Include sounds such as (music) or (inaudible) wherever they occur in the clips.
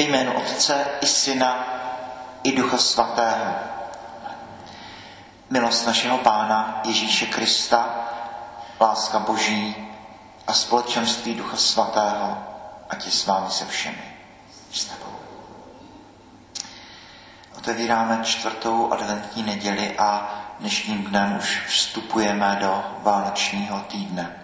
Ve jménu Otce i Syna i Ducha Svatého. Milost našeho Pána Ježíše Krista, láska Boží a společenství Ducha Svatého, ať je s vámi se všemi. S tebou. Otevíráme čtvrtou adventní neděli a dnešním dnem už vstupujeme do vánočního týdne.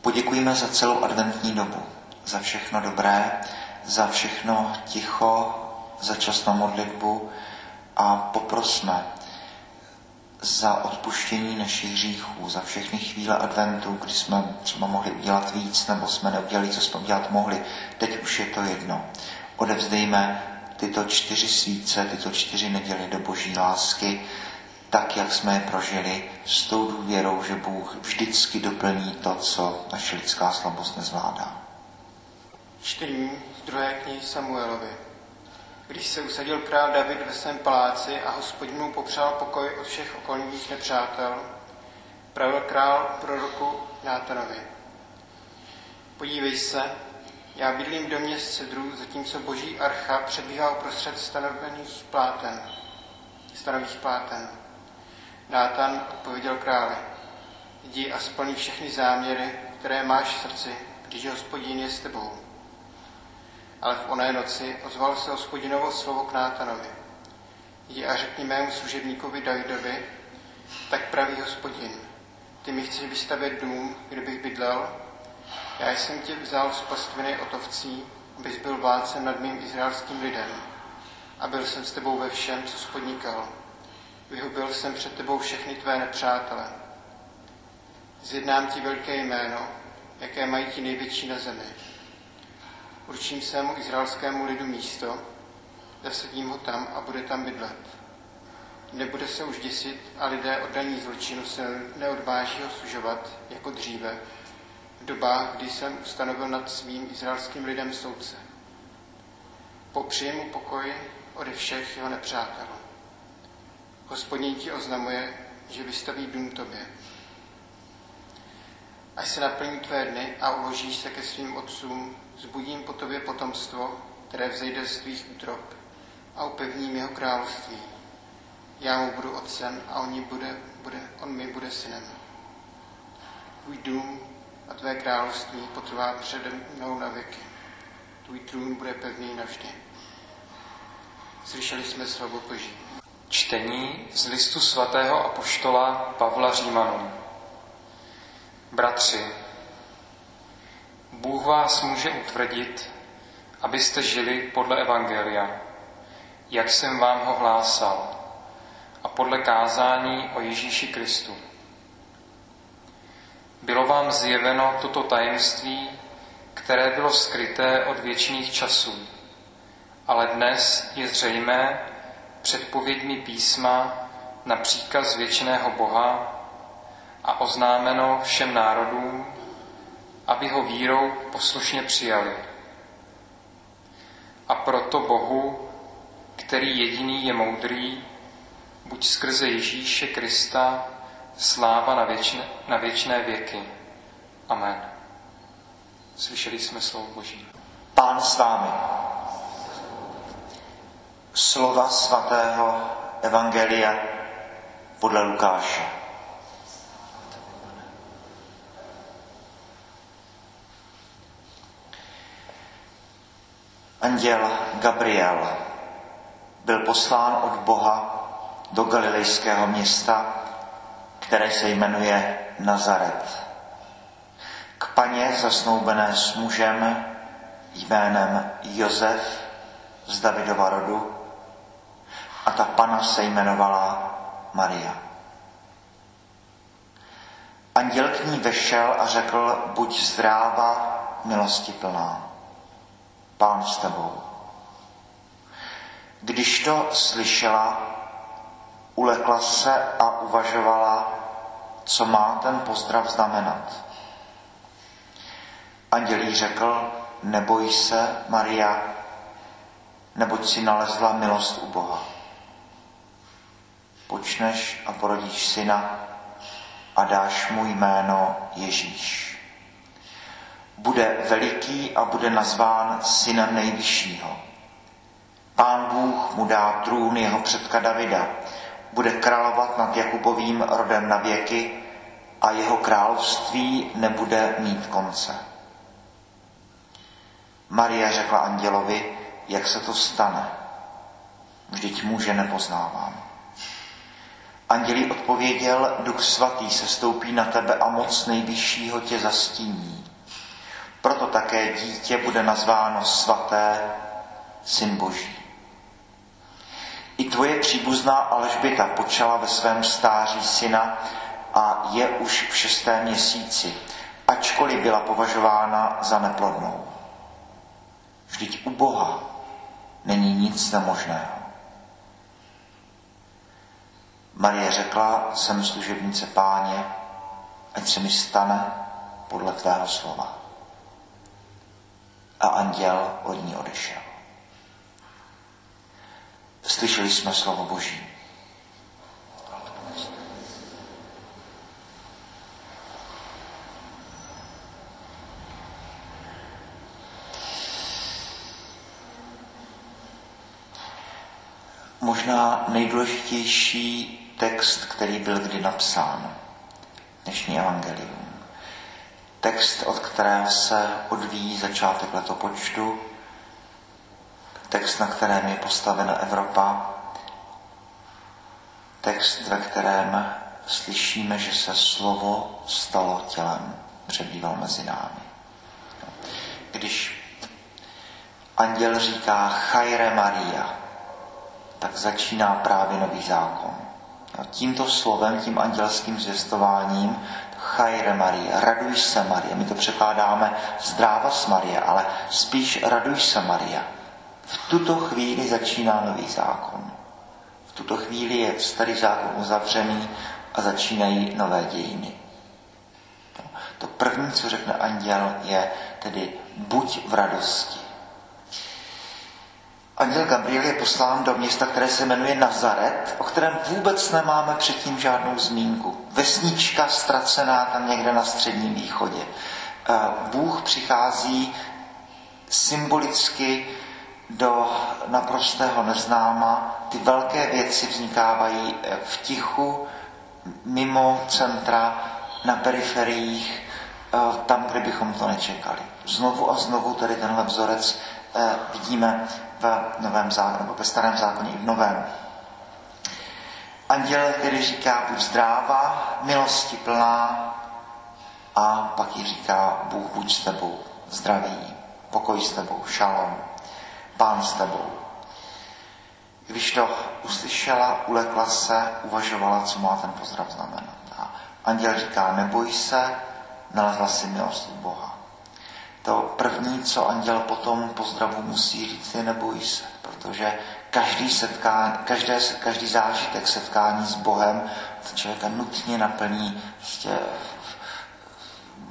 Poděkujeme za celou adventní dobu, za všechno dobré, za všechno ticho, za čas na modlitbu a poprosme za odpuštění našich hříchů, za všechny chvíle adventu, kdy jsme třeba mohli udělat víc, nebo jsme neudělali, co jsme udělat mohli. Teď už je to jedno. Odevzdejme tyto čtyři svíce, tyto čtyři neděly do boží lásky, tak, jak jsme je prožili, s tou důvěrou, že Bůh vždycky doplní to, co naše lidská slabost nezvládá. Čtení druhé knihy Samuelovi. Když se usadil král David ve svém paláci a hospodin mu popřál pokoj od všech okolních nepřátel, pravil král proroku Nátanovi. Podívej se, já bydlím v domě z cedrů, zatímco boží archa přebíhá uprostřed stanovených pláten, stanových pláten. Nátan odpověděl králi, jdi a splní všechny záměry, které máš v srdci, když hospodin je s tebou. Ale v oné noci ozval se hospodinovo slovo k Nátanovi. Jdi a řekni mému služebníkovi Davidovi, tak praví hospodin, ty mi chceš vystavět dům, kde bych bydlel, já jsem tě vzal z pastviny otovcí, abys byl vládcem nad mým izraelským lidem a byl jsem s tebou ve všem, co spodnikal. Vyhubil jsem před tebou všechny tvé nepřátele. Zjednám ti velké jméno, jaké mají ti největší na zemi. Určím svému izraelskému lidu místo, zasadím ho tam a bude tam bydlet. Nebude se už děsit a lidé oddaní zločinu se neodváží ho sužovat jako dříve, v dobách, kdy jsem ustanovil nad svým izraelským lidem soudce. Popřeji mu pokoj ode všech jeho nepřátel. Hospodin ti oznamuje, že vystaví dům tobě. Až se naplní tvé dny a uložíš se ke svým otcům, zbudím po tobě potomstvo, které vzejde z tvých útrop a upevním jeho království. Já mu budu otcem a on, bude, bude, on mi bude synem. Tvůj dům a tvé království potrvá přede mnou na věky. Tvůj trůn bude pevný navždy. Slyšeli jsme slovo Boží. Čtení z listu svatého apoštola Pavla Římanům. Bratři, Bůh vás může utvrdit, abyste žili podle Evangelia, jak jsem vám ho hlásal, a podle kázání o Ježíši Kristu. Bylo vám zjeveno toto tajemství, které bylo skryté od věčných časů, ale dnes je zřejmé předpověďmi písma na příkaz věčného Boha a oznámeno všem národům, aby ho vírou poslušně přijali. A proto Bohu, který jediný je moudrý, buď skrze Ježíše Krista, sláva na věčné, na věčné věky. Amen. Slyšeli jsme slovo Boží. Pán s vámi. Slova svatého Evangelia podle Lukáše. Anděl Gabriel byl poslán od Boha do galilejského města, které se jmenuje Nazaret. K paně zasnoubené s mužem jménem Josef z Davidova rodu a ta pana se jmenovala Maria. Anděl k ní vešel a řekl, buď zdráva, milosti plná. Pán s tebou. Když to slyšela, ulekla se a uvažovala, co má ten pozdrav znamenat. Anděl jí řekl, neboj se, Maria, neboť si nalezla milost u Boha. Počneš a porodíš syna a dáš mu jméno Ježíš. Bude veliký a bude nazván synem nejvyššího. Pán Bůh mu dá trůn jeho předka Davida. Bude královat nad Jakubovým rodem na věky a jeho království nebude mít konce. Maria řekla andělovi, jak se to stane. Vždyť muže nepoznávám. Andělí odpověděl, duch svatý se stoupí na tebe a moc nejvyššího tě zastíní. Proto také dítě bude nazváno svaté, syn boží. I tvoje příbuzná Alžběta počala ve svém stáří syna a je už v šestém měsíci, ačkoliv byla považována za neplodnou. Vždyť u Boha není nic nemožného. Marie řekla, jsem služebnice páně, ať se mi stane podle tvého slova. A anděl od ní odešel. Slyšeli jsme slovo Boží. Možná nejdůležitější text, který byl kdy napsán, dnešní evangelium. Text, od kterého se odvíjí začátek letopočtu, text, na kterém je postavena Evropa, text, ve kterém slyšíme, že se slovo stalo tělem, přebýval mezi námi. Když anděl říká Chajre Maria, tak začíná právě nový zákon. A tímto slovem, tím andělským zvěstováním, Chajre Marie, raduj se Marie, my to překládáme zdráva s Marie, ale spíš raduj se Maria. V tuto chvíli začíná nový zákon. V tuto chvíli je starý zákon uzavřený a začínají nové dějiny. To první, co řekne anděl, je tedy buď v radosti. Anděl Gabriel je poslán do města, které se jmenuje Nazaret, o kterém vůbec nemáme předtím žádnou zmínku. Vesnička ztracená tam někde na středním východě. Bůh přichází symbolicky do naprostého neznáma. Ty velké věci vznikávají v tichu, mimo centra, na periferiích, tam, kde bychom to nečekali. Znovu a znovu tady tenhle vzorec vidíme v novém zákoně, nebo ve starém zákoně i v novém. Anděl tedy říká, buď zdráva, milosti plná, a pak ji říká, Bůh buď s tebou, zdraví, pokoj s tebou, šalom, pán s tebou. Když to uslyšela, ulekla se, uvažovala, co má ten pozdrav znamenat. A anděl říká, neboj se, nalezla si milost Boha. To první, co anděl potom pozdravu musí říct, je neboj se, protože každý, setkání, každé, každý zážitek setkání s Bohem to člověka nutně naplní prostě,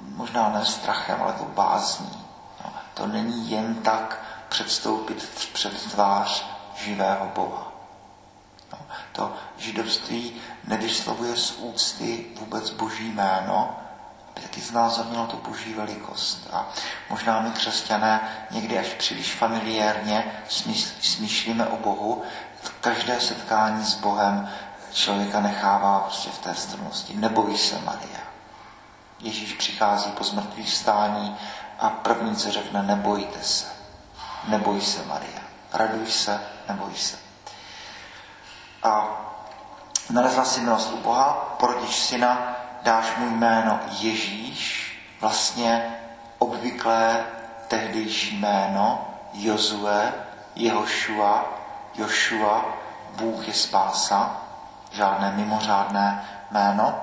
možná ne strachem, ale to bázní. No, to není jen tak předstoupit před tvář živého Boha. No, to židovství nevyslovuje z úcty vůbec boží jméno, aby taky znázornilo to boží velikost. A možná my křesťané někdy až příliš familiárně smýšlíme o Bohu. Každé setkání s Bohem člověka nechává prostě v té strnosti. Nebojí se Maria. Ježíš přichází po zmrtvých stání a první, co řekne, nebojte se. Neboj se, Maria. Raduj se, neboj se. A nalezla si milost u Boha, porodíš syna, dáš mu jméno Ježíš, vlastně obvyklé tehdejší jméno Jozue, Jehošua, Jošua, Bůh je spása, žádné mimořádné jméno.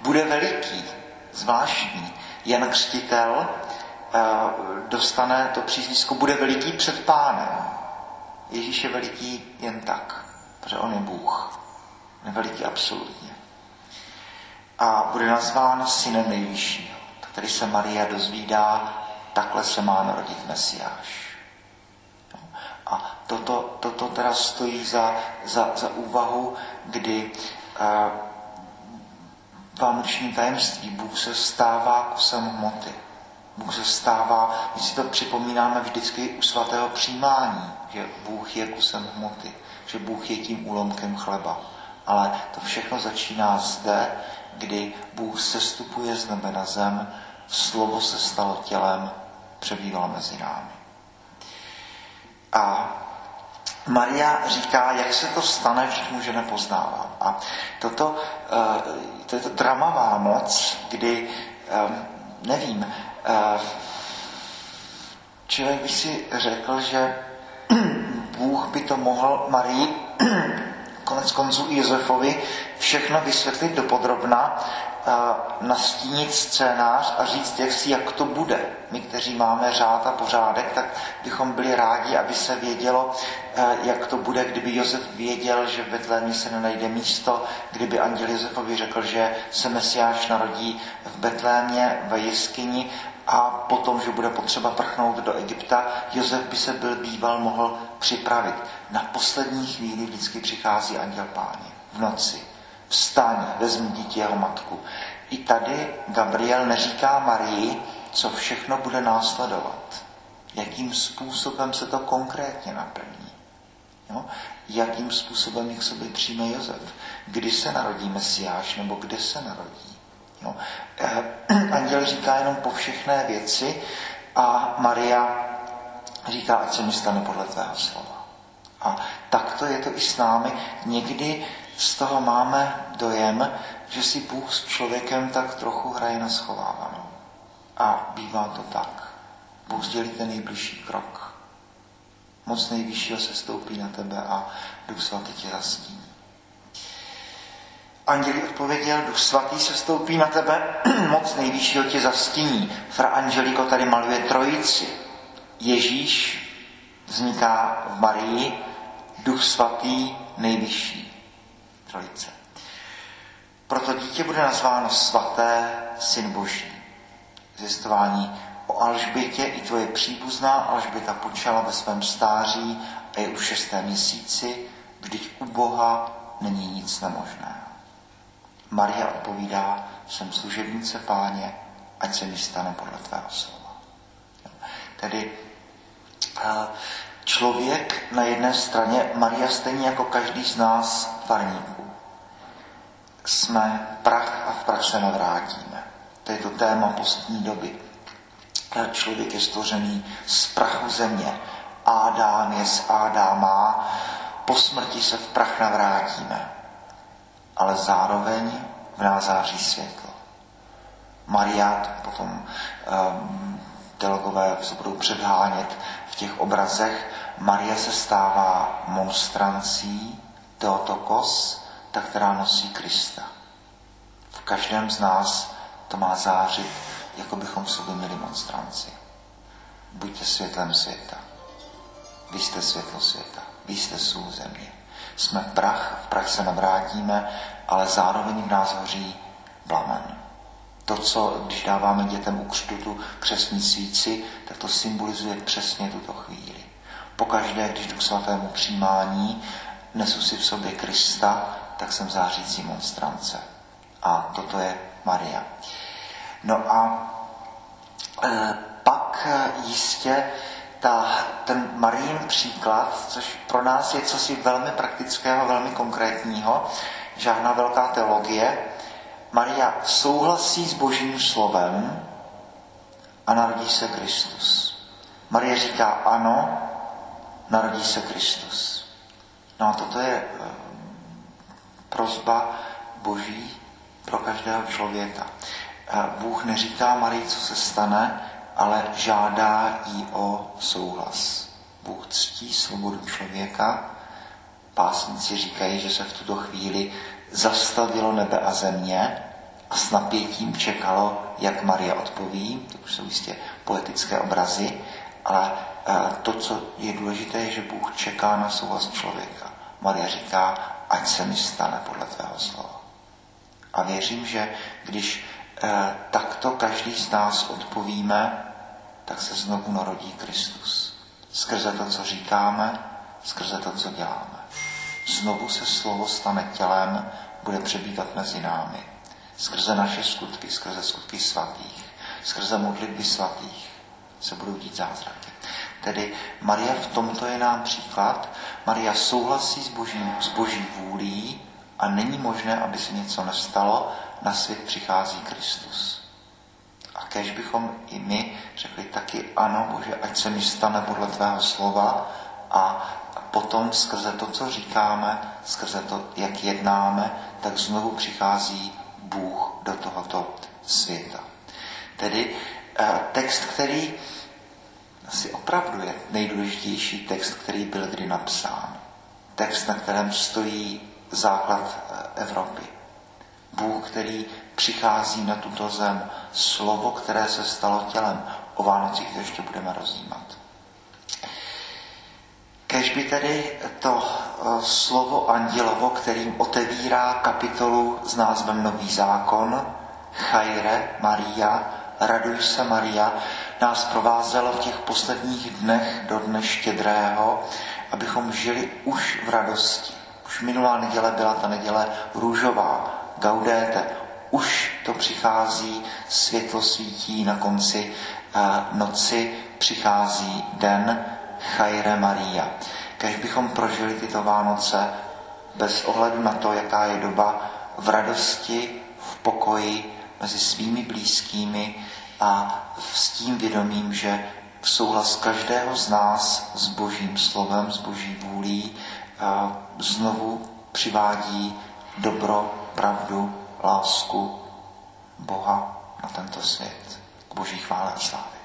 Bude veliký, zvláštní. Jan Křtitel eh, dostane to přízvisko, bude veliký před pánem. Ježíš je veliký jen tak, protože on je Bůh. Je veliký absolutně a bude nazván synem nejvyššího. Tak tady se Maria dozvídá, takhle se má narodit Mesiáš. A toto, toto teda stojí za, za, za úvahu, kdy uh, vánoční tajemství Bůh se stává kusem hmoty. Bůh se stává, my si to připomínáme vždycky u svatého přijímání, že Bůh je kusem hmoty, že Bůh je tím úlomkem chleba. Ale to všechno začíná zde, kdy Bůh sestupuje z nebe na zem, slovo se stalo tělem, přebýval mezi námi. A Maria říká, jak se to stane, že muže nepoznávám. A toto, eh, toto dramavá moc, kdy, eh, nevím, eh, člověk by si řekl, že (clears throat) Bůh by to mohl Marii, konec konců i Josefovi, všechno vysvětlit dopodrobna, nastínit scénář a říct, jak, si, jak to bude. My, kteří máme řád a pořádek, tak bychom byli rádi, aby se vědělo, jak to bude, kdyby Josef věděl, že v Betlémě se nenajde místo, kdyby anděl Josefovi řekl, že se Mesiáš narodí v Betlémě, ve jeskyni a potom, že bude potřeba prchnout do Egypta, Josef by se byl býval mohl připravit. Na poslední chvíli vždycky přichází anděl páně v noci vstaň, vezmi dítě jeho matku. I tady Gabriel neříká Marii, co všechno bude následovat. Jakým způsobem se to konkrétně naplní. Jo? Jakým způsobem jich sobě přijme Josef. Kdy se narodí Mesiáš nebo kde se narodí. Jo? Eh, anděl říká jenom po všechné věci a Maria říká, ať se mi stane podle tvého slova. A takto je to i s námi. Někdy z toho máme dojem, že si Bůh s člověkem tak trochu hraje na schovávanou. A bývá to tak. Bůh sdělí ten nejbližší krok. Moc nejvyššího se stoupí na tebe a Duch Svatý tě zastíní. Anděli odpověděl, Duch Svatý se stoupí na tebe, (clears throat) moc nejvyššího tě zastíní. Fra Angeliko tady maluje trojici. Ježíš vzniká v Marii, Duch Svatý nejvyšší trojice. Proto dítě bude nazváno svaté syn boží. Zjistování o Alžbětě i tvoje příbuzná Alžběta počala ve svém stáří a je už šesté měsíci, vždyť u Boha není nic nemožného. Maria odpovídá, jsem služebnice páně, ať se mi stane podle tvého slova. Tedy člověk na jedné straně, Maria stejně jako každý z nás farníků, jsme prach a v prach se navrátíme. To je to téma postní doby. Člověk je stvořený z prachu země. Ádám je z Ádáma, po smrti se v prach navrátíme. Ale zároveň v nás září světlo. Mariát potom um, teologové se budou předhánět v těch obrazech. Maria se stává monstrancí, Teotokos, ta, která nosí Krista. V každém z nás to má zářit, jako bychom sobě měli monstranci. Buďte světlem světa. Vy jste světlo světa. Vy jste sůl země. Jsme prach, v prach se navrátíme, ale zároveň v nás hoří plamen. To, co, když dáváme dětem u křtu tu křesní svíci, tak to symbolizuje přesně tuto chvíli. Pokaždé, když jdu k svatému přijímání, nesu si v sobě Krista, tak jsem zářící monstrance. A toto je Maria. No a e, pak jistě ta, ten Marijin příklad, což pro nás je cosi velmi praktického, velmi konkrétního, žádná velká teologie. Maria souhlasí s božím slovem a narodí se Kristus. Marie říká ano, narodí se Kristus. No a toto je e, prozba boží pro každého člověka. Bůh neříká Marii, co se stane, ale žádá jí o souhlas. Bůh ctí svobodu člověka. Pásníci říkají, že se v tuto chvíli zastavilo nebe a země a s napětím čekalo, jak Maria odpoví. To už jsou jistě poetické obrazy, ale to, co je důležité, je, že Bůh čeká na souhlas člověka. Maria říká, ať se mi stane podle tvého slova. A věřím, že když eh, takto každý z nás odpovíme, tak se znovu narodí Kristus. Skrze to, co říkáme, skrze to, co děláme. Znovu se slovo stane tělem, bude přebývat mezi námi. Skrze naše skutky, skrze skutky svatých, skrze modlitby svatých se budou dít zázraky. Tedy Maria v tomto je nám příklad. Maria souhlasí s boží, s boží vůlí a není možné, aby se něco nestalo. Na svět přichází Kristus. A kež bychom i my řekli taky ano, Bože, ať se mi stane podle tvého slova a potom skrze to, co říkáme, skrze to, jak jednáme, tak znovu přichází Bůh do tohoto světa. Tedy eh, text, který asi opravdu je nejdůležitější text, který byl kdy napsán. Text, na kterém stojí základ eh, Evropy. Bůh, který přichází na tuto zem, slovo, které se stalo tělem. O Vánocích to ještě budeme rozjímat. Kež by tedy to eh, slovo andělovo, kterým otevírá kapitolu s názvem Nový zákon, Chajre Maria, raduj se Maria, nás provázelo v těch posledních dnech do dne štědrého, abychom žili už v radosti. Už minulá neděle byla ta neděle růžová, gaudéte. Už to přichází, světlo svítí na konci noci, přichází den, Chajre Maria. Kež bychom prožili tyto Vánoce bez ohledu na to, jaká je doba, v radosti, v pokoji, mezi svými blízkými a s tím vědomím, že v souhlas každého z nás s božím slovem, s boží vůlí znovu přivádí dobro, pravdu, lásku Boha na tento svět. K boží chvále a slávě.